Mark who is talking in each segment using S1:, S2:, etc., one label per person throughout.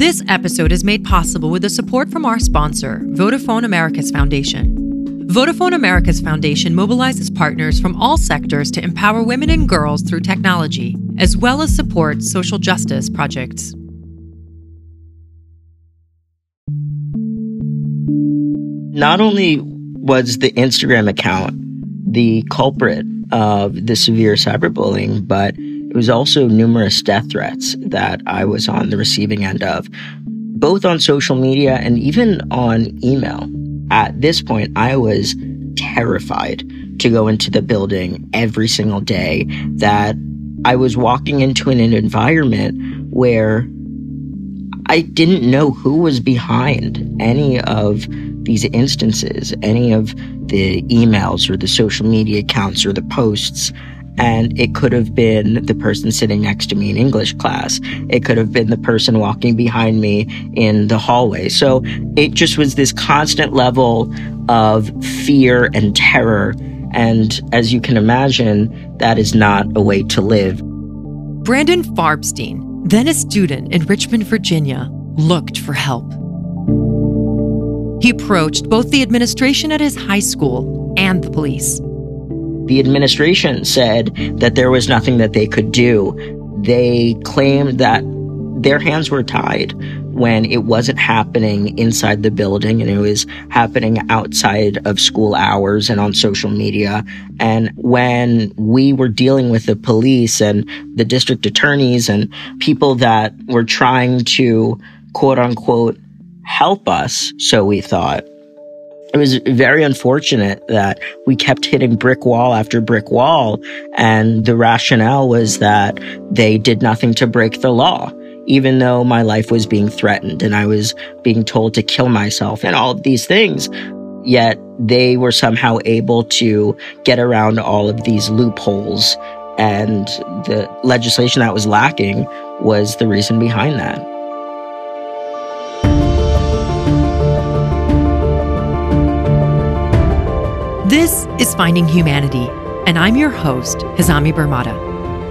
S1: This episode is made possible with the support from our sponsor, Vodafone Americas Foundation. Vodafone Americas Foundation mobilizes partners from all sectors to empower women and girls through technology, as well as support social justice projects.
S2: Not only was the Instagram account the culprit of the severe cyberbullying, but it was also numerous death threats that I was on the receiving end of, both on social media and even on email. At this point, I was terrified to go into the building every single day that I was walking into an, environment where I didn't know who was behind any of these instances, any of the emails or the social media accounts or the posts and it could have been the person sitting next to me in English class. It could have been the person walking behind me in the hallway. So it just was this constant level of fear and terror. And as you can imagine, that is not a way to live.
S1: Brandon Farbstein, then a student in Richmond, Virginia, looked for help. He approached both the administration at his high school and the police.
S2: The administration said that there was nothing that they could do. They claimed that their hands were tied when it wasn't happening inside the building and it was happening outside of school hours and on social media. And when we were dealing with the police and the district attorneys and people that were trying to quote unquote help us, so we thought, it was very unfortunate that we kept hitting brick wall after brick wall. And the rationale was that they did nothing to break the law, even though my life was being threatened and I was being told to kill myself and all of these things. Yet they were somehow able to get around all of these loopholes. And the legislation that was lacking was the reason behind that.
S1: This is Finding Humanity, and I'm your host, Hazami Barmada.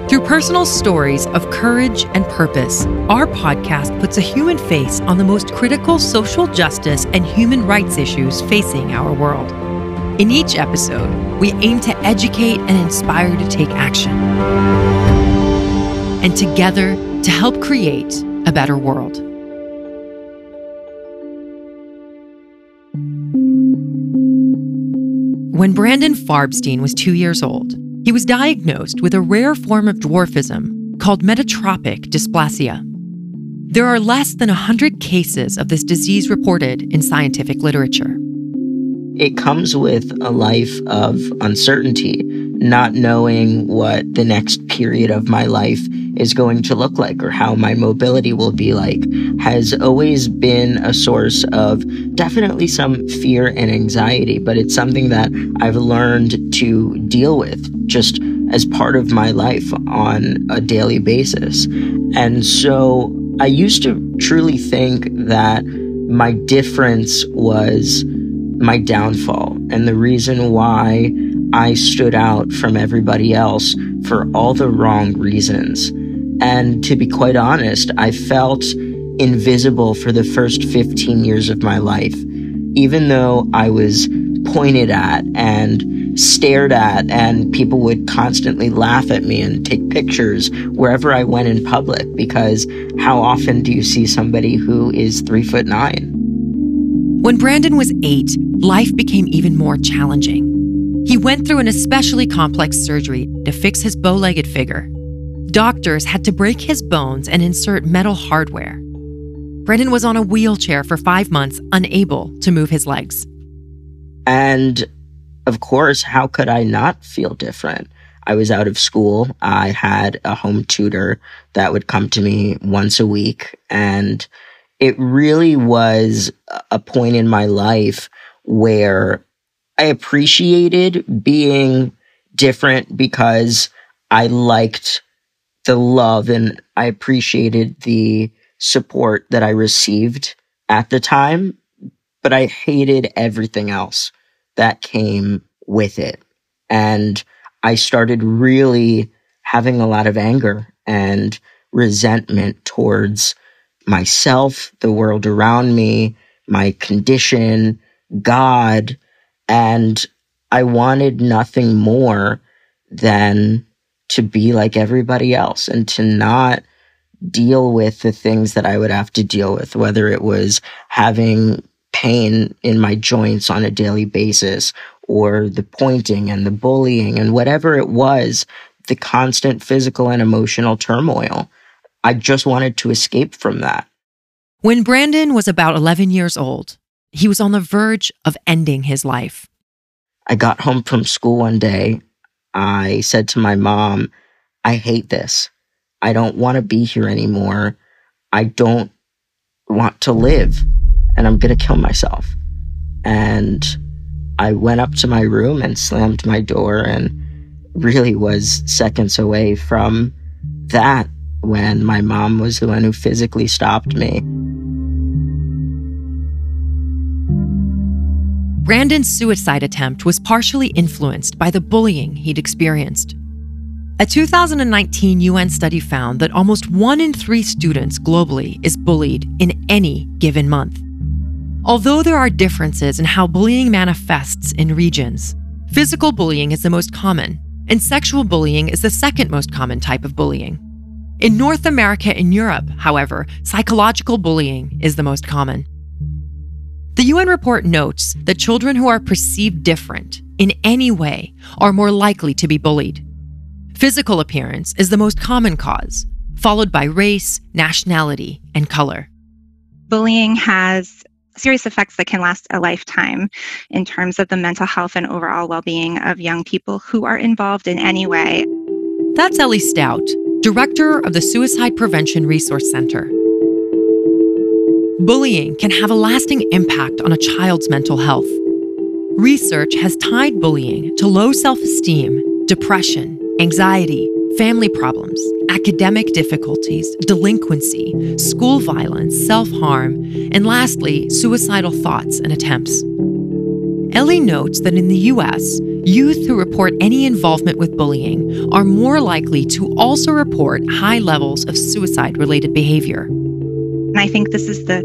S1: Through personal stories of courage and purpose, our podcast puts a human face on the most critical social justice and human rights issues facing our world. In each episode, we aim to educate and inspire to take action. And together, to help create a better world. When Brandon Farbstein was two years old, he was diagnosed with a rare form of dwarfism called metatropic dysplasia. There are less than 100 cases of this disease reported in scientific literature.
S2: It comes with a life of uncertainty, not knowing what the next period of my life is going to look like or how my mobility will be like has always been a source of definitely some fear and anxiety, but it's something that I've learned to deal with just as part of my life on a daily basis. And so I used to truly think that my difference was my downfall and the reason why I stood out from everybody else for all the wrong reasons. And to be quite honest, I felt invisible for the first 15 years of my life, even though I was pointed at and stared at, and people would constantly laugh at me and take pictures wherever I went in public. Because how often do you see somebody who is three foot nine?
S1: When Brandon was eight, life became even more challenging. He went through an especially complex surgery to fix his bow legged figure. Doctors had to break his bones and insert metal hardware. Brandon was on a wheelchair for five months, unable to move his legs.
S2: And of course, how could I not feel different? I was out of school. I had a home tutor that would come to me once a week. And it really was a point in my life where I appreciated being different because I liked the love and I appreciated the support that I received at the time, but I hated everything else that came with it. And I started really having a lot of anger and resentment towards myself, the world around me, my condition, God, and I wanted nothing more than to be like everybody else and to not deal with the things that I would have to deal with, whether it was having pain in my joints on a daily basis or the pointing and the bullying and whatever it was, the constant physical and emotional turmoil. I just wanted to escape from that.
S1: When Brandon was about 11 years old, he was on the verge of ending his life.
S2: I got home from school one day. I said to my mom, I hate this. I don't want to be here anymore. I don't want to live and I'm going to kill myself. And I went up to my room and slammed my door and really was seconds away from that when my mom was the one who physically stopped me.
S1: Brandon's suicide attempt was partially influenced by the bullying he'd experienced. A 2019 UN study found that almost one in three students globally is bullied in any given month. Although there are differences in how bullying manifests in regions, physical bullying is the most common, and sexual bullying is the second most common type of bullying. In North America and Europe, however, psychological bullying is the most common. The UN report notes that children who are perceived different in any way are more likely to be bullied. Physical appearance is the most common cause, followed by race, nationality, and color.
S3: Bullying has serious effects that can last a lifetime in terms of the mental health and overall well being of young people who are involved in any way.
S1: That's Elly Stout, director of the Suicide Prevention Resource Center. Bullying can have a lasting impact on a child's mental health. Research has tied bullying to low self esteem, depression, anxiety, family problems, academic difficulties, delinquency, school violence, self harm, and lastly, suicidal thoughts and attempts. Elly notes that in the US, youth who report any involvement with bullying are more likely to also report high levels of suicide related behavior.
S3: And I think this is the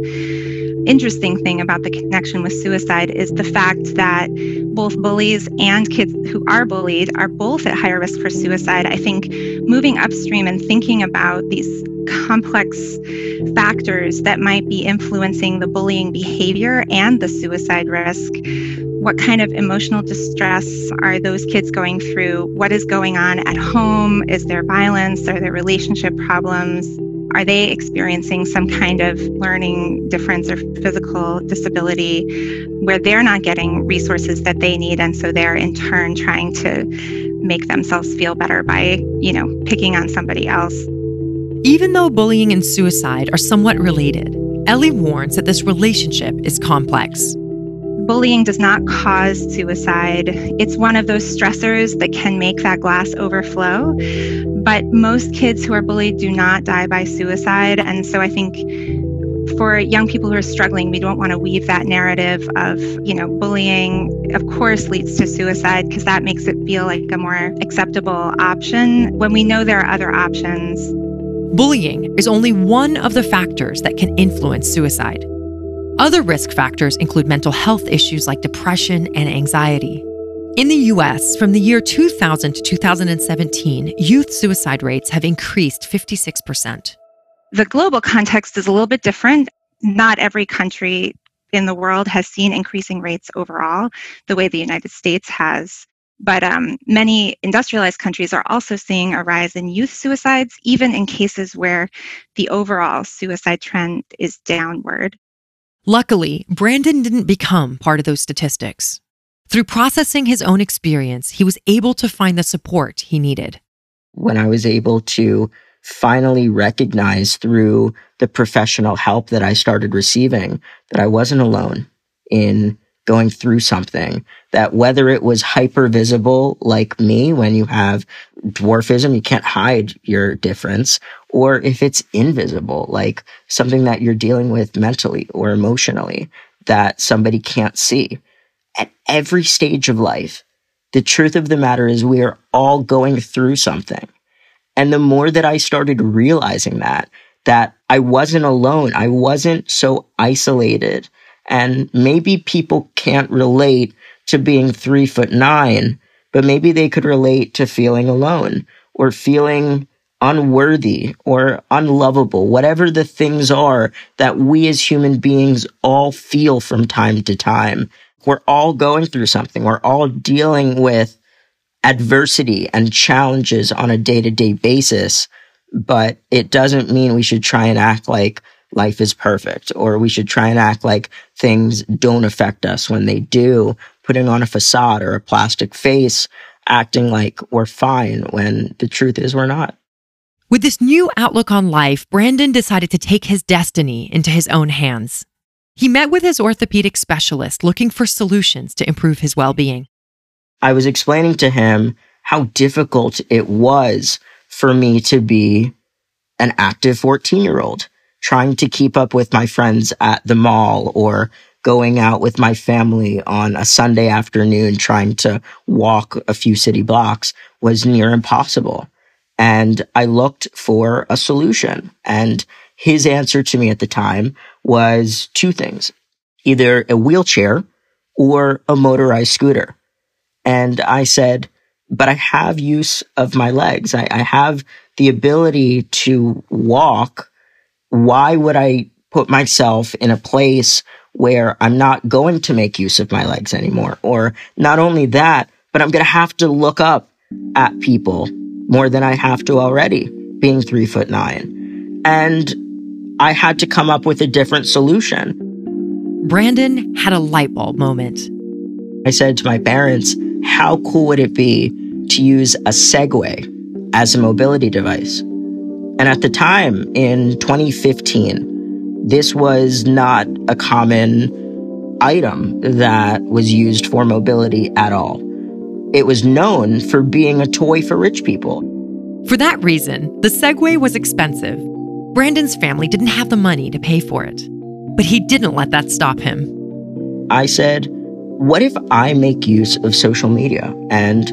S3: interesting thing about the connection with suicide is the fact that both bullies and kids who are bullied are both at higher risk for suicide. I think moving upstream and thinking about these complex factors that might be influencing the bullying behavior and the suicide risk. What kind of emotional distress are those kids going through? What is going on at home? Is there violence? Are there relationship problems? Are they experiencing some kind of learning difference or physical disability where they're not getting resources that they need? And so they're in turn trying to make themselves feel better by, you know, picking on somebody else.
S1: Even though bullying and suicide are somewhat related, Elly warns that this relationship is complex.
S3: Bullying does not cause suicide. It's one of those stressors that can make that glass overflow. But most kids who are bullied do not die by suicide. And so I think for young people who are struggling, we don't want to weave that narrative of, you know, bullying, of course, leads to suicide because that makes it feel like a more acceptable option when we know there are other options.
S1: Bullying is only one of the factors that can influence suicide. Other risk factors include mental health issues like depression and anxiety. In the US, from the year 2000 to 2017, youth suicide rates have increased 56%.
S3: The global context is a little bit different. Not every country in the world has seen increasing rates overall, the way the United States has. But um, many industrialized countries are also seeing a rise in youth suicides, even in cases where the overall suicide trend is downward.
S1: Luckily, Brandon didn't become part of those statistics. Through processing his own experience, he was able to find the support he needed.
S2: When I was able to finally recognize through the professional help that I started receiving that I wasn't alone in going through something, that whether it was hyper visible like me when you have dwarfism, you can't hide your difference, or if it's invisible, like something that you're dealing with mentally or emotionally that somebody can't see at every stage of life, the truth of the matter is we are all going through something. And the more that I started realizing that, that I wasn't alone. I wasn't so isolated. And maybe people can't relate to being three foot nine, but maybe they could relate to feeling alone or feeling unworthy or unlovable, whatever the things are that we as human beings all feel from time to time. We're all going through something. We're all dealing with adversity and challenges on a day to day basis. But it doesn't mean we should try and act like life is perfect or we should try and act like things don't affect us when they do, putting on a facade or a plastic face, acting like we're fine when the truth is we're not.
S1: With this new outlook on life, Brandon decided to take his destiny into his own hands. He met with his orthopedic specialist looking for solutions to improve his well being.
S2: I was explaining to him how difficult it was for me to be an active 14 year old, trying to keep up with my friends at the mall or going out with my family on a Sunday afternoon, trying to walk a few city blocks was near impossible. And I looked for a solution. And his answer to me at the time was two things either a wheelchair or a motorized scooter. And I said, but I have use of my legs. I, I have the ability to walk. Why would I put myself in a place where I'm not going to make use of my legs anymore? Or not only that, but I'm going to have to look up at people more than I have to already, being three foot nine. And I had to come up with a different solution.
S1: Brandon had a light bulb moment.
S2: I said to my parents, how cool would it be to use a Segway as a mobility device? And at the time in 2015, this was not a common item that was used for mobility at all. It was known for being a toy for rich people.
S1: For that reason, the Segway was expensive. Brandon's family didn't have the money to pay for it. But he didn't let that stop him.
S2: I said, What if I make use of social media? And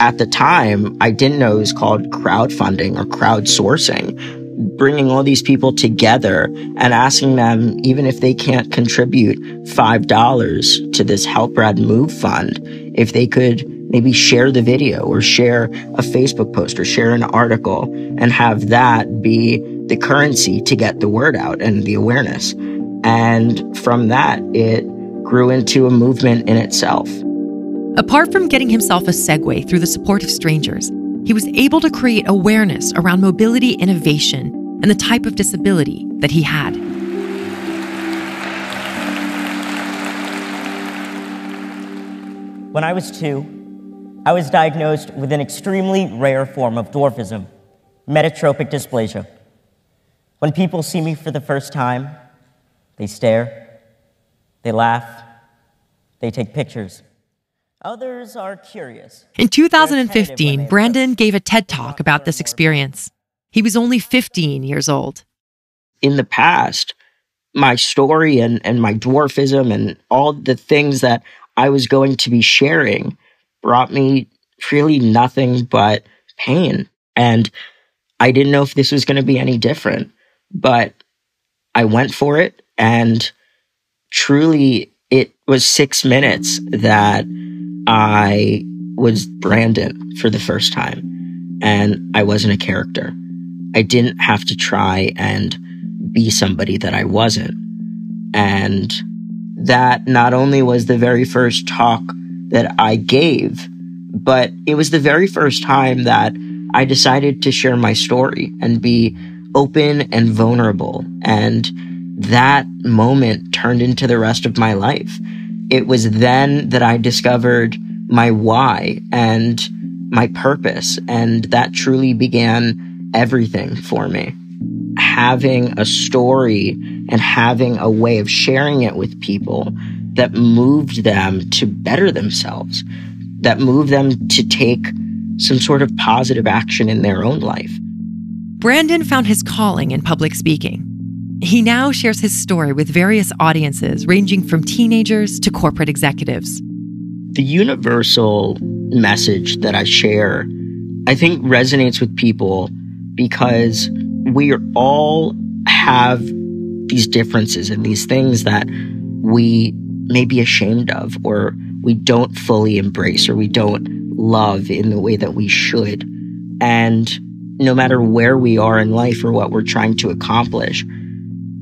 S2: at the time, I didn't know it was called crowdfunding or crowdsourcing bringing all these people together and asking them, even if they can't contribute $5 to this Help Brad Move Fund, if they could maybe share the video or share a Facebook post or share an article and have that be the currency to get the word out and the awareness. And from that, it grew into a movement in itself.
S1: Apart from getting himself a Segway through the support of strangers, he was able to create awareness around mobility innovation and the type of disability that he had.
S4: When I was two, I was diagnosed with an extremely rare form of dwarfism, metatropic dysplasia. When people see me for the first time, they stare, they laugh, they take pictures. Others are curious.
S1: In 2015, Brandon gave a TED talk about this experience. He was only 15 years old.
S2: In the past, my story and, and my dwarfism and all the things that I was going to be sharing brought me really nothing but pain. And I didn't know if this was going to be any different, but I went for it. And truly, it was six minutes that I was Brandon for the first time and I wasn't a character. I didn't have to try and be somebody that I wasn't. And that not only was the very first talk that I gave, but it was the very first time that I decided to share my story and be open and vulnerable. And that moment turned into the rest of my life it was then that I discovered my why and my purpose. And that truly began everything for me. Having a story and having a way of sharing it with people that moved them to better themselves, that moved them to take some sort of positive action in their own life.
S1: Brandon found his calling in public speaking. He now shares his story with various audiences, ranging from teenagers to corporate executives.
S2: The universal message that I share, I think, resonates with people because we all have these differences and these things that we may be ashamed of or we don't fully embrace or we don't love in the way that we should. And no matter where we are in life or what we're trying to accomplish,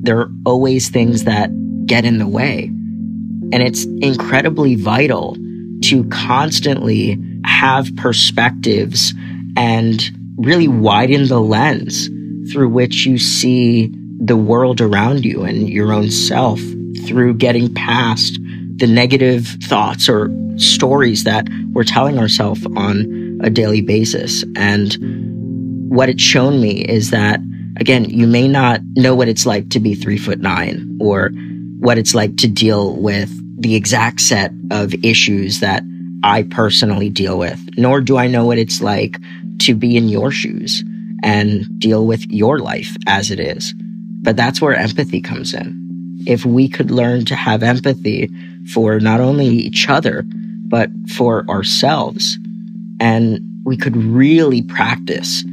S2: there are always things that get in the way. And it's incredibly vital to constantly have perspectives and really widen the lens through which you see the world around you and your own self through getting past the negative thoughts or stories that we're telling ourselves on a daily basis. And what it's shown me is that, again, you may not know what it's like to be three foot nine or what it's like to deal with the exact set of issues that I personally deal with, nor do I know what it's like to be in your shoes and deal with your life as it is. But that's where empathy comes in. If we could learn to have empathy for not only each other, but for ourselves, and we could really practice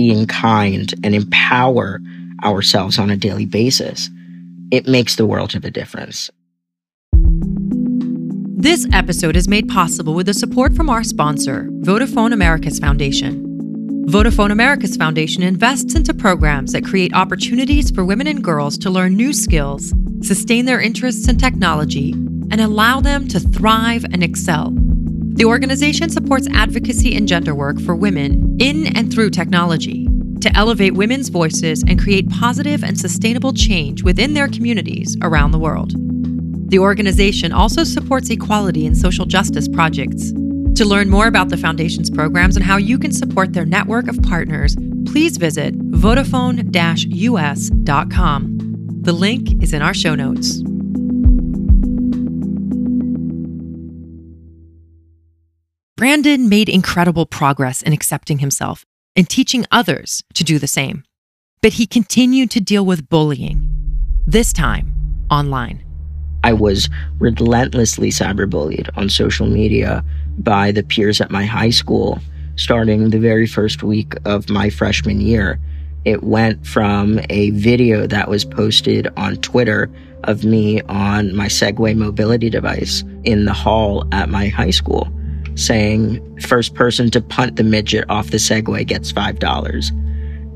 S2: being kind and empower ourselves on a daily basis, it makes the world of a difference.
S1: This episode is made possible with the support from our sponsor, Vodafone Americas Foundation. Vodafone Americas Foundation invests into programs that create opportunities for women and girls to learn new skills, sustain their interests in technology, and allow them to thrive and excel. The organization supports advocacy and gender work for women in and through technology to elevate women's voices and create positive and sustainable change within their communities around the world. The organization also supports equality and social justice projects. To learn more about the Foundation's programs and how you can support their network of partners, please visit Vodafone US.com. The link is in our show notes. Brandon made incredible progress in accepting himself and teaching others to do the same. But he continued to deal with bullying, this time online.
S2: I was relentlessly cyberbullied on social media by the peers at my high school starting the very first week of my freshman year. It went from a video that was posted on Twitter of me on my Segway mobility device in the hall at my high school saying, first person to punt the midget off the Segway gets $5.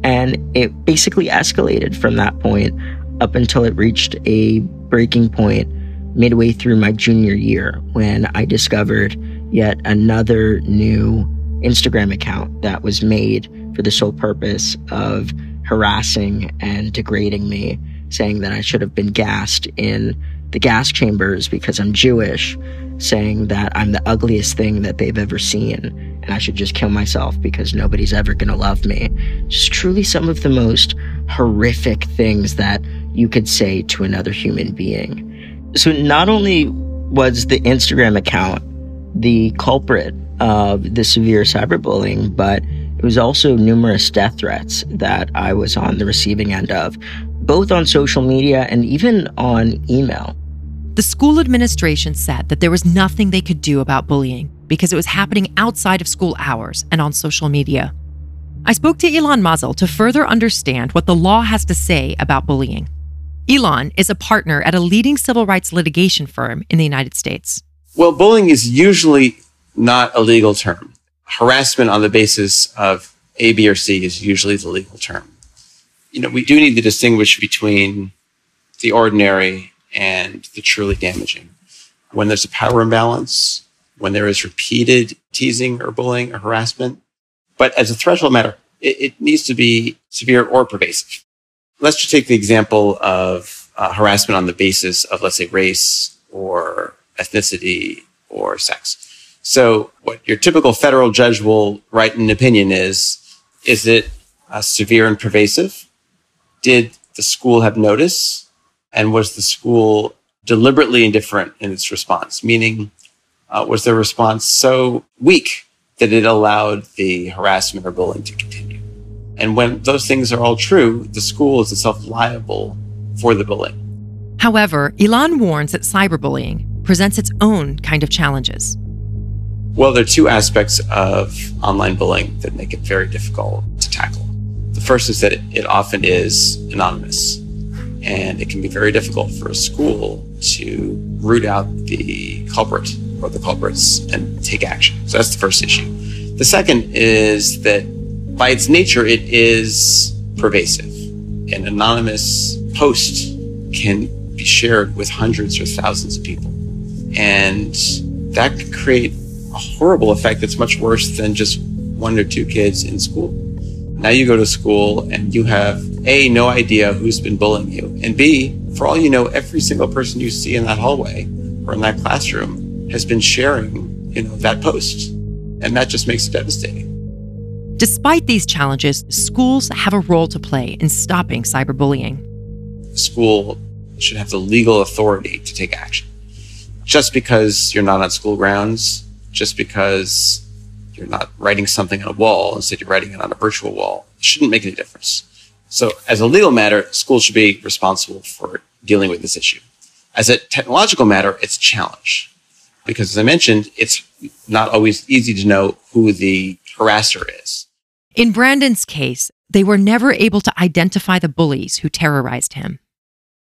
S2: And it basically escalated from that point up until it reached a breaking point midway through my junior year when I discovered yet another new Instagram account that was made for the sole purpose of harassing and degrading me, saying that I should have been gassed in the gas chambers because I'm Jewish, saying that I'm the ugliest thing that they've ever seen and I should just kill myself because nobody's ever going to love me. Just truly some of the most horrific things that you could say to another human being. So not only was the Instagram account the culprit of the severe cyberbullying, but it was also numerous death threats that I was on the receiving end of, both on social media and even on email.
S1: The school administration said that there was nothing they could do about bullying because it was happening outside of school hours and on social media. I spoke to Ilann Maazel to further understand what the law has to say about bullying. Elon is a partner at a leading civil rights litigation firm in the United States.
S5: Well, bullying is usually not a legal term. Harassment on the basis of A, B, or C is usually the legal term. You know, we do need to distinguish between the ordinary and the truly damaging. When there's a power imbalance, when there is repeated teasing or bullying or harassment. But as a threshold matter, it, it needs to be severe or pervasive. Let's just take the example of uh, harassment on the basis of, let's say, race or ethnicity or sex. So what your typical federal judge will write an opinion is, is it uh, severe and pervasive? Did the school have notice? And was the school deliberately indifferent in its response? Meaning, uh, was their response so weak that it allowed the harassment or bullying to continue? And when those things are all true, the school is itself liable for the bullying.
S1: However, Ilann warns that cyberbullying presents its own kind of challenges.
S5: Well, there are two aspects of online bullying that make it very difficult to tackle. The first is that it, it often is anonymous And it can be very difficult for a school to root out the culprit or the culprits and take action. So that's the first issue. The second is that by its nature, it is pervasive. An anonymous post can be shared with hundreds or thousands of people. And that could create a horrible effect that's much worse than just one or two kids in school. Now you go to school and you have A, no idea who's been bullying you, and B, for all you know, every single person you see in that hallway or in that classroom has been sharing, you know, that post. And that just makes it devastating.
S1: Despite these challenges, schools have a role to play in stopping cyberbullying.
S5: School should have the legal authority to take action. Just because you're not on school grounds, just because you're not writing something on a wall, instead you're writing it on a virtual wall, shouldn't make any difference. So as a legal matter, schools should be responsible for dealing with this issue. As a technological matter, it's a challenge because as I mentioned, it's not always easy to know who the harasser is.
S1: In Brandon's case, they were never able to identify the bullies who terrorized him.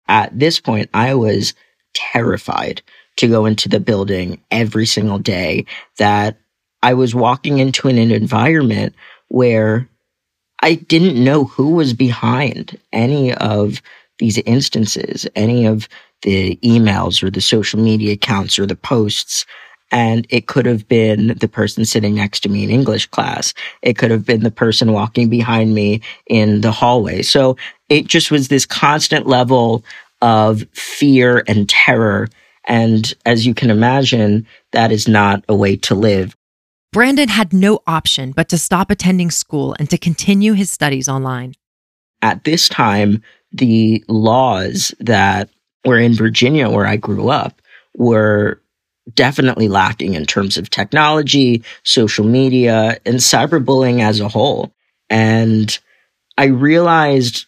S2: At this point, I was terrified to go into the building every single day that I was walking into an, an environment where I didn't know who was behind any of these instances, any of the emails or the social media accounts or the posts. And it could have been the person sitting next to me in English class. It could have been the person walking behind me in the hallway. So it just was this constant level of fear and terror. And as you can imagine, that is not a way to live.
S1: Brandon had no option but to stop attending school and to continue his studies online.
S2: At this time, the laws that were in Virginia, where I grew up, were definitely lacking in terms of technology, social media, and cyberbullying as a whole. And I realized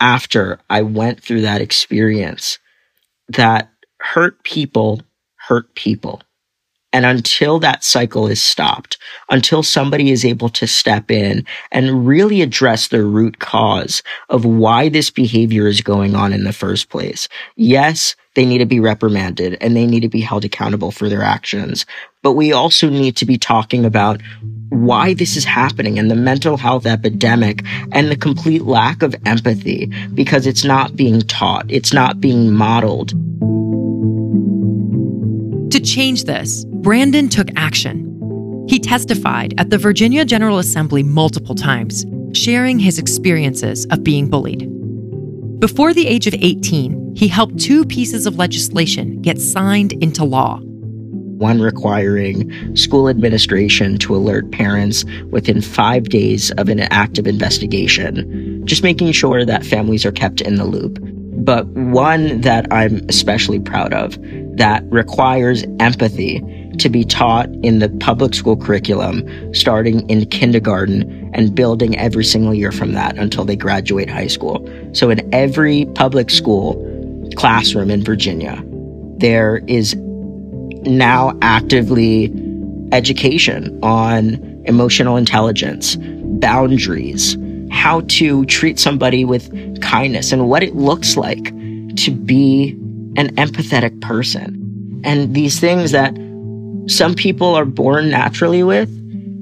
S2: after I went through that experience that hurt people hurt people. And until that cycle is stopped, until somebody is able to step in and really address the root cause of why this behavior is going on in the first place, yes, they need to be reprimanded and they need to be held accountable for their actions. But we also need to be talking about why this is happening and the mental health epidemic and the complete lack of empathy because it's not being taught. It's not being modeled.
S1: To change this, Brandon took action. He testified at the Virginia General Assembly multiple times, sharing his experiences of being bullied. Before the age of 18, he helped two pieces of legislation get signed into law.
S2: One requiring school administration to alert parents within five days of an active investigation, just making sure that families are kept in the loop. But one that I'm especially proud of that requires empathy to be taught in the public school curriculum starting in kindergarten and building every single year from that until they graduate high school. So in every public school classroom in Virginia, there is now actively education on emotional intelligence, boundaries, how to treat somebody with kindness and what it looks like to be an empathetic person. And these things that some people are born naturally with,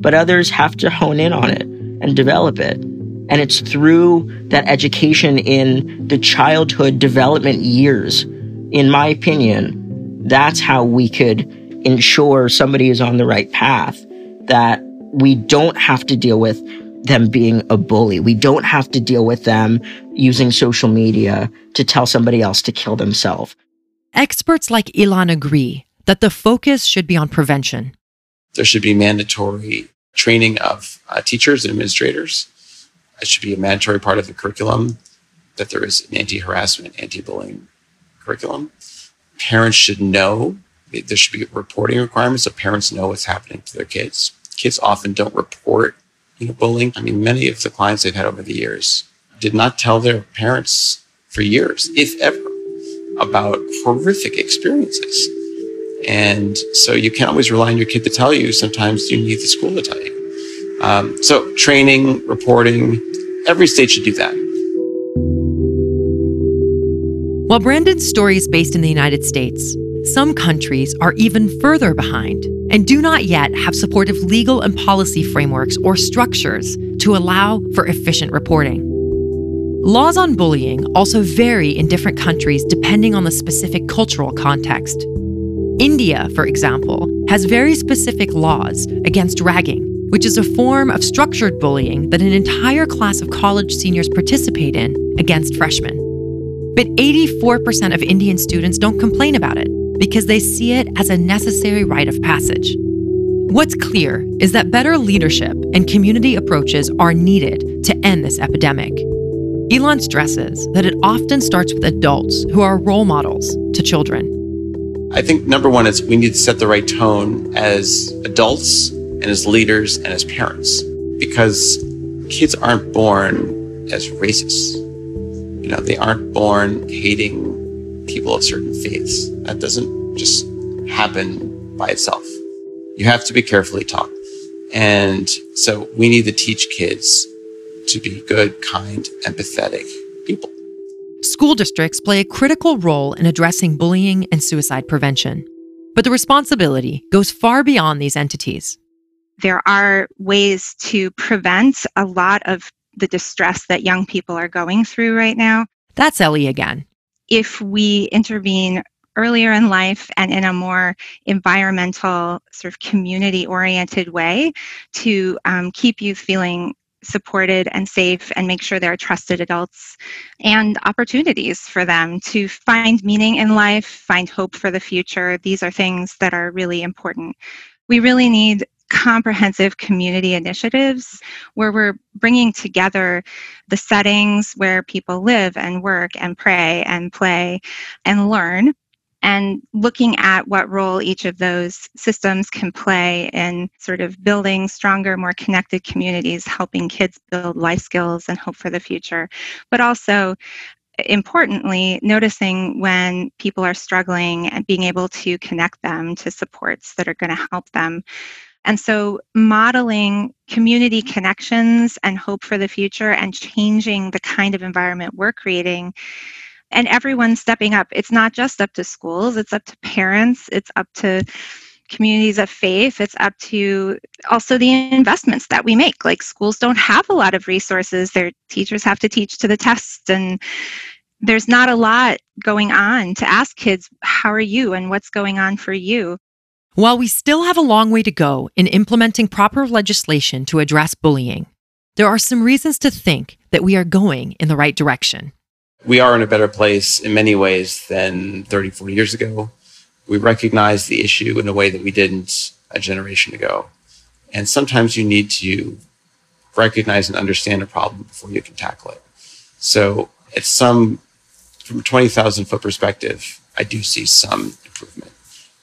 S2: but others have to hone in on it and develop it. And it's through that education in the childhood development years, in my opinion, that's how we could ensure somebody is on the right path, that we don't have to deal with them being a bully. We don't have to deal with them using social media to tell somebody else to kill themselves.
S1: Experts like Ilann agree that the focus should be on prevention.
S5: There should be mandatory training of uh, teachers and administrators. It should be a mandatory part of the curriculum that there is an anti harassment, anti bullying curriculum. Parents should know there should be reporting requirements so parents know what's happening to their kids. Kids often don't report you know, bullying. I mean, many of the clients they've had over the years did not tell their parents for years, if ever, about horrific experiences. And so you can't always rely on your kid to tell you. Sometimes you need the school to tell you. Um, so training, reporting, every state should do that.
S1: While Brandon's story is based in the United States, some countries are even further behind and do not yet have supportive legal and policy frameworks or structures to allow for efficient reporting. Laws on bullying also vary in different countries depending on the specific cultural context. India, for example, has very specific laws against ragging, which is a form of structured bullying that an entire class of college seniors participate in against freshmen. But 84% of Indian students don't complain about it because they see it as a necessary rite of passage. What's clear is that better leadership and community approaches are needed to end this epidemic. Ilann stresses that it often starts with adults who are role models to children.
S5: I think number one is we need to set the right tone as adults and as leaders and as parents because kids aren't born as racists. You know, they aren't born hating people of certain faiths. That doesn't just happen by itself. You have to be carefully taught. And so we need to teach kids to be good, kind, empathetic people.
S1: School districts play a critical role in addressing bullying and suicide prevention. But the responsibility goes far beyond these entities.
S3: There are ways to prevent a lot of the distress that young people are going through right now.
S1: That's Elly again
S3: if we intervene earlier in life and in a more environmental, sort of community oriented way to um, keep youth feeling supported and safe and make sure there are trusted adults and opportunities for them to find meaning in life, find hope for the future. These are things that are really important. We really need comprehensive community initiatives where we're bringing together the settings where people live and work and pray and play and learn and looking at what role each of those systems can play in sort of building stronger, more connected communities, helping kids build life skills and hope for the future, but also importantly, noticing when people are struggling and being able to connect them to supports that are going to help them. And so, modeling community connections and hope for the future and changing the kind of environment we're creating, and everyone stepping up. It's not just up to schools, it's up to parents, it's up to communities of faith, it's up to also the investments that we make. Like, schools don't have a lot of resources, their teachers have to teach to the test, and there's not a lot going on to ask kids, How are you? and what's going on for you.
S1: While we still have a long way to go in implementing proper legislation to address bullying, there are some reasons to think that we are going in the right direction.
S5: We are in a better place in many ways than 30, 40 years ago. We recognize the issue in a way that we didn't a generation ago. And sometimes you need to recognize and understand a problem before you can tackle it. So, at some, from a 20,000 foot perspective, I do see some improvement.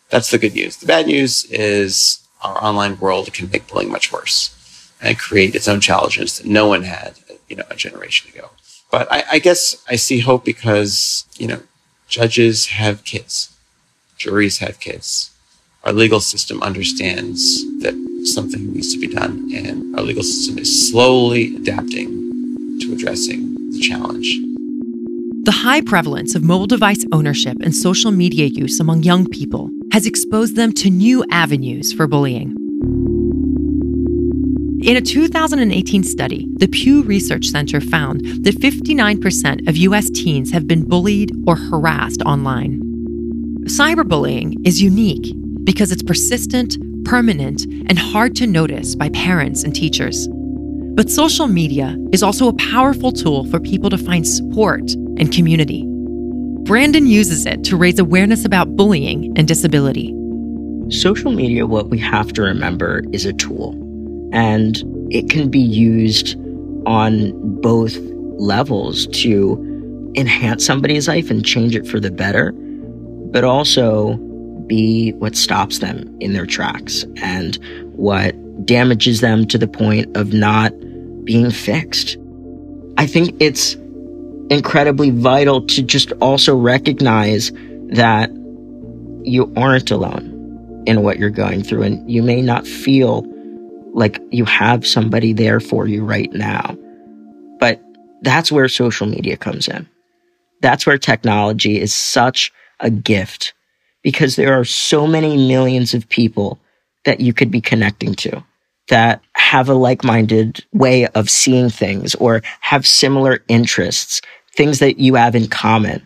S5: That's the good news. The bad news is our online world can make bullying much worse and create its own challenges that no one had, you know, a generation ago. But I, I guess I see hope because, you know, judges have kids, juries have kids. Our legal system understands that something needs to be done, and our legal system is slowly adapting to addressing the challenge.
S1: The high prevalence of mobile device ownership and social media use among young people has exposed them to new avenues for bullying. In a 2018 study, the Pew Research Center found that 59% of US teens have been bullied or harassed online. Cyberbullying is unique because it's persistent, permanent, and hard to notice by parents and teachers. But social media is also a powerful tool for people to find support and community. Brandon uses it to raise awareness about bullying and disability.
S2: Social media, what we have to remember, is a tool, and it can be used on both levels to enhance somebody's life and change it for the better, but also be what stops them in their tracks and what damages them to the point of not being fixed. I think it's incredibly vital to just also recognize that you aren't alone in what you're going through and you may not feel like you have somebody there for you right now. But that's where social media comes in. that's where technology is such a gift because there are so many millions of people that you could be connecting to that have a like minded way of seeing things or have similar interests, things that you have in common.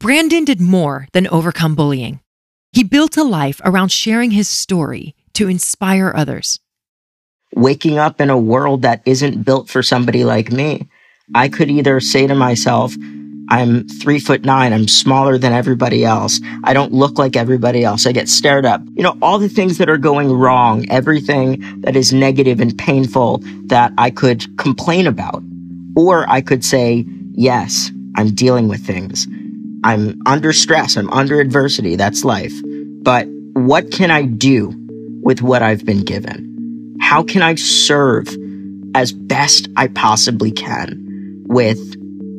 S1: Brandon did more than overcome bullying. He built a life around sharing his story to inspire others.
S2: Waking up in a world that isn't built for somebody like me, I could either say to myself, I'm three foot nine. I'm smaller than everybody else. I don't look like everybody else. I get stared up. You know, all the things that are going wrong, everything that is negative and painful that I could complain about. Or I could say, yes, I'm dealing with things. I'm under stress. I'm under adversity. That's life. But what can I do with what I've been given? How can I serve as best I possibly can with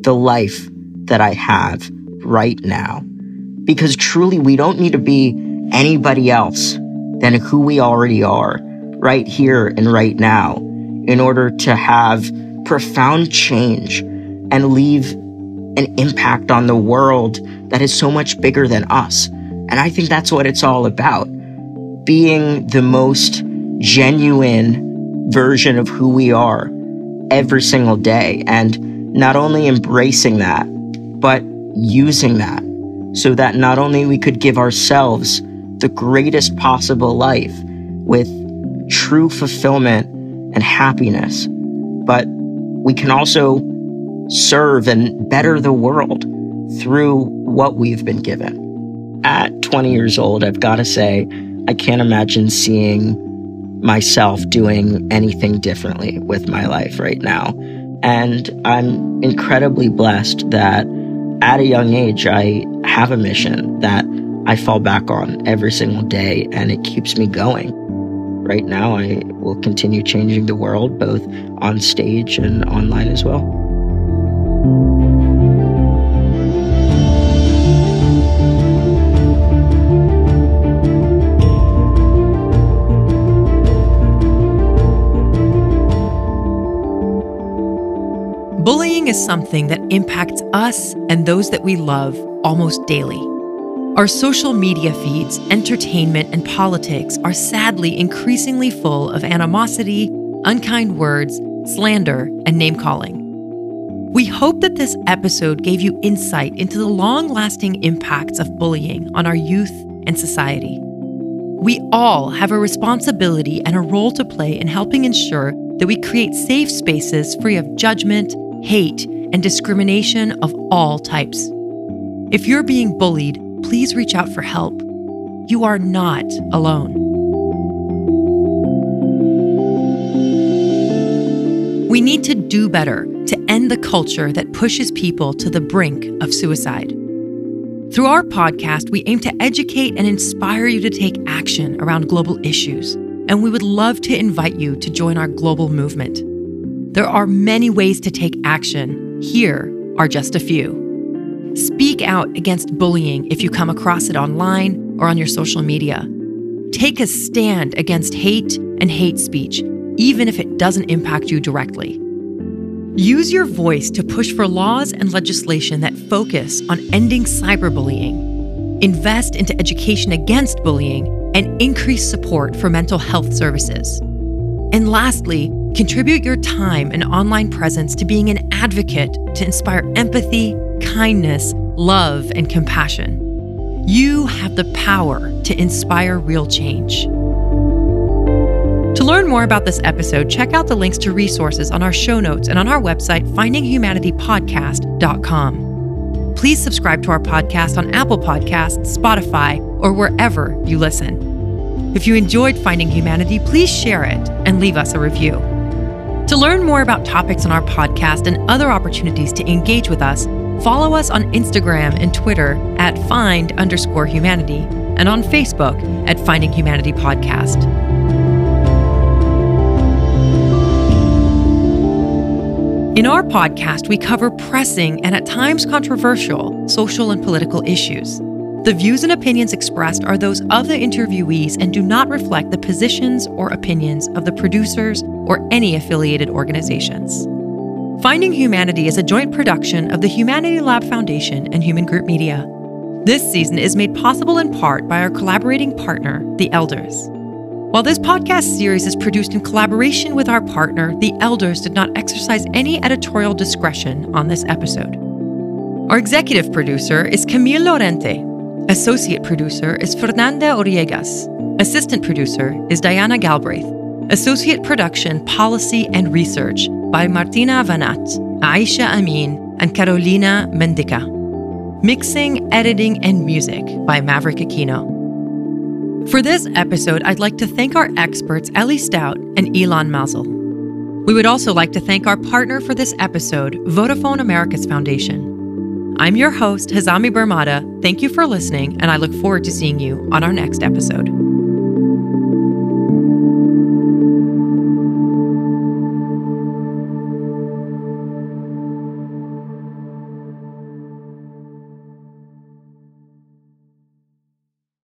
S2: the life that I have right now. Because truly, we don't need to be anybody else than who we already are right here and right now in order to have profound change and leave an impact on the world that is so much bigger than us. And I think that's what it's all about. Being the most genuine version of who we are every single day and not only embracing that, but using that so that not only we could give ourselves the greatest possible life with true fulfillment and happiness, but we can also serve and better the world through what we've been given. At 20 years old, I've got to say, I can't imagine seeing myself doing anything differently with my life right now. And I'm incredibly blessed that at a young age, I have a mission that I fall back on every single day and it keeps me going. Right now, I will continue changing the world both on stage and online as well.
S1: Is something that impacts us and those that we love almost daily. Our social media feeds, entertainment, and politics are sadly increasingly full of animosity, unkind words, slander, and name calling. We hope that this episode gave you insight into the long lasting impacts of bullying on our youth and society. We all have a responsibility and a role to play in helping ensure that we create safe spaces free of judgment, hate, and discrimination of all types. If you're being bullied, please reach out for help. You are not alone. We need to do better to end the culture that pushes people to the brink of suicide. Through our podcast, we aim to educate and inspire you to take action around global issues, and we would love to invite you to join our global movement. There are many ways to take action. Here are just a few. Speak out against bullying if you come across it online or on your social media. Take a stand against hate and hate speech, even if it doesn't impact you directly. Use your voice to push for laws and legislation that focus on ending cyberbullying. Invest into education against bullying and increase support for mental health services. And lastly, Contribute your time and online presence to being an advocate to inspire empathy, kindness, love, and compassion. You have the power to inspire real change. To learn more about this episode, check out the links to resources on our show notes and on our website, findinghumanitypodcast.com. Please subscribe to our podcast on Apple Podcasts, Spotify, or wherever you listen. If you enjoyed Finding Humanity, please share it and leave us a review. To learn more about topics on our podcast and other opportunities to engage with us, follow us on Instagram and Twitter at find underscore humanity and on Facebook at Finding Humanity Podcast. In our podcast, we cover pressing and at times controversial social and political issues. The views and opinions expressed are those of the interviewees and do not reflect the positions or opinions of the producers or any affiliated organizations. Finding Humanity is a joint production of the Humanity Lab Foundation and Human Group Media. This season is made possible in part by our collaborating partner, The Elders. While this podcast series is produced in collaboration with our partner, The Elders did not exercise any editorial discretion on this episode. Our executive producer is Camille Lorente. Associate producer is Fernanda Oriegas. Assistant producer is Diana Galbraith. Associate production, policy, and research by Martina Vanat, Aisha Amin, and Carolina Mendica. Mixing, editing, and music by Maverick Aquino. For this episode, I'd like to thank our experts Elly Stout and Ilann Maazel. We would also like to thank our partner for this episode, Vodafone Americas Foundation. I'm your host, Hazami Barmada. Thank you for listening, and I look forward to seeing you on our next episode.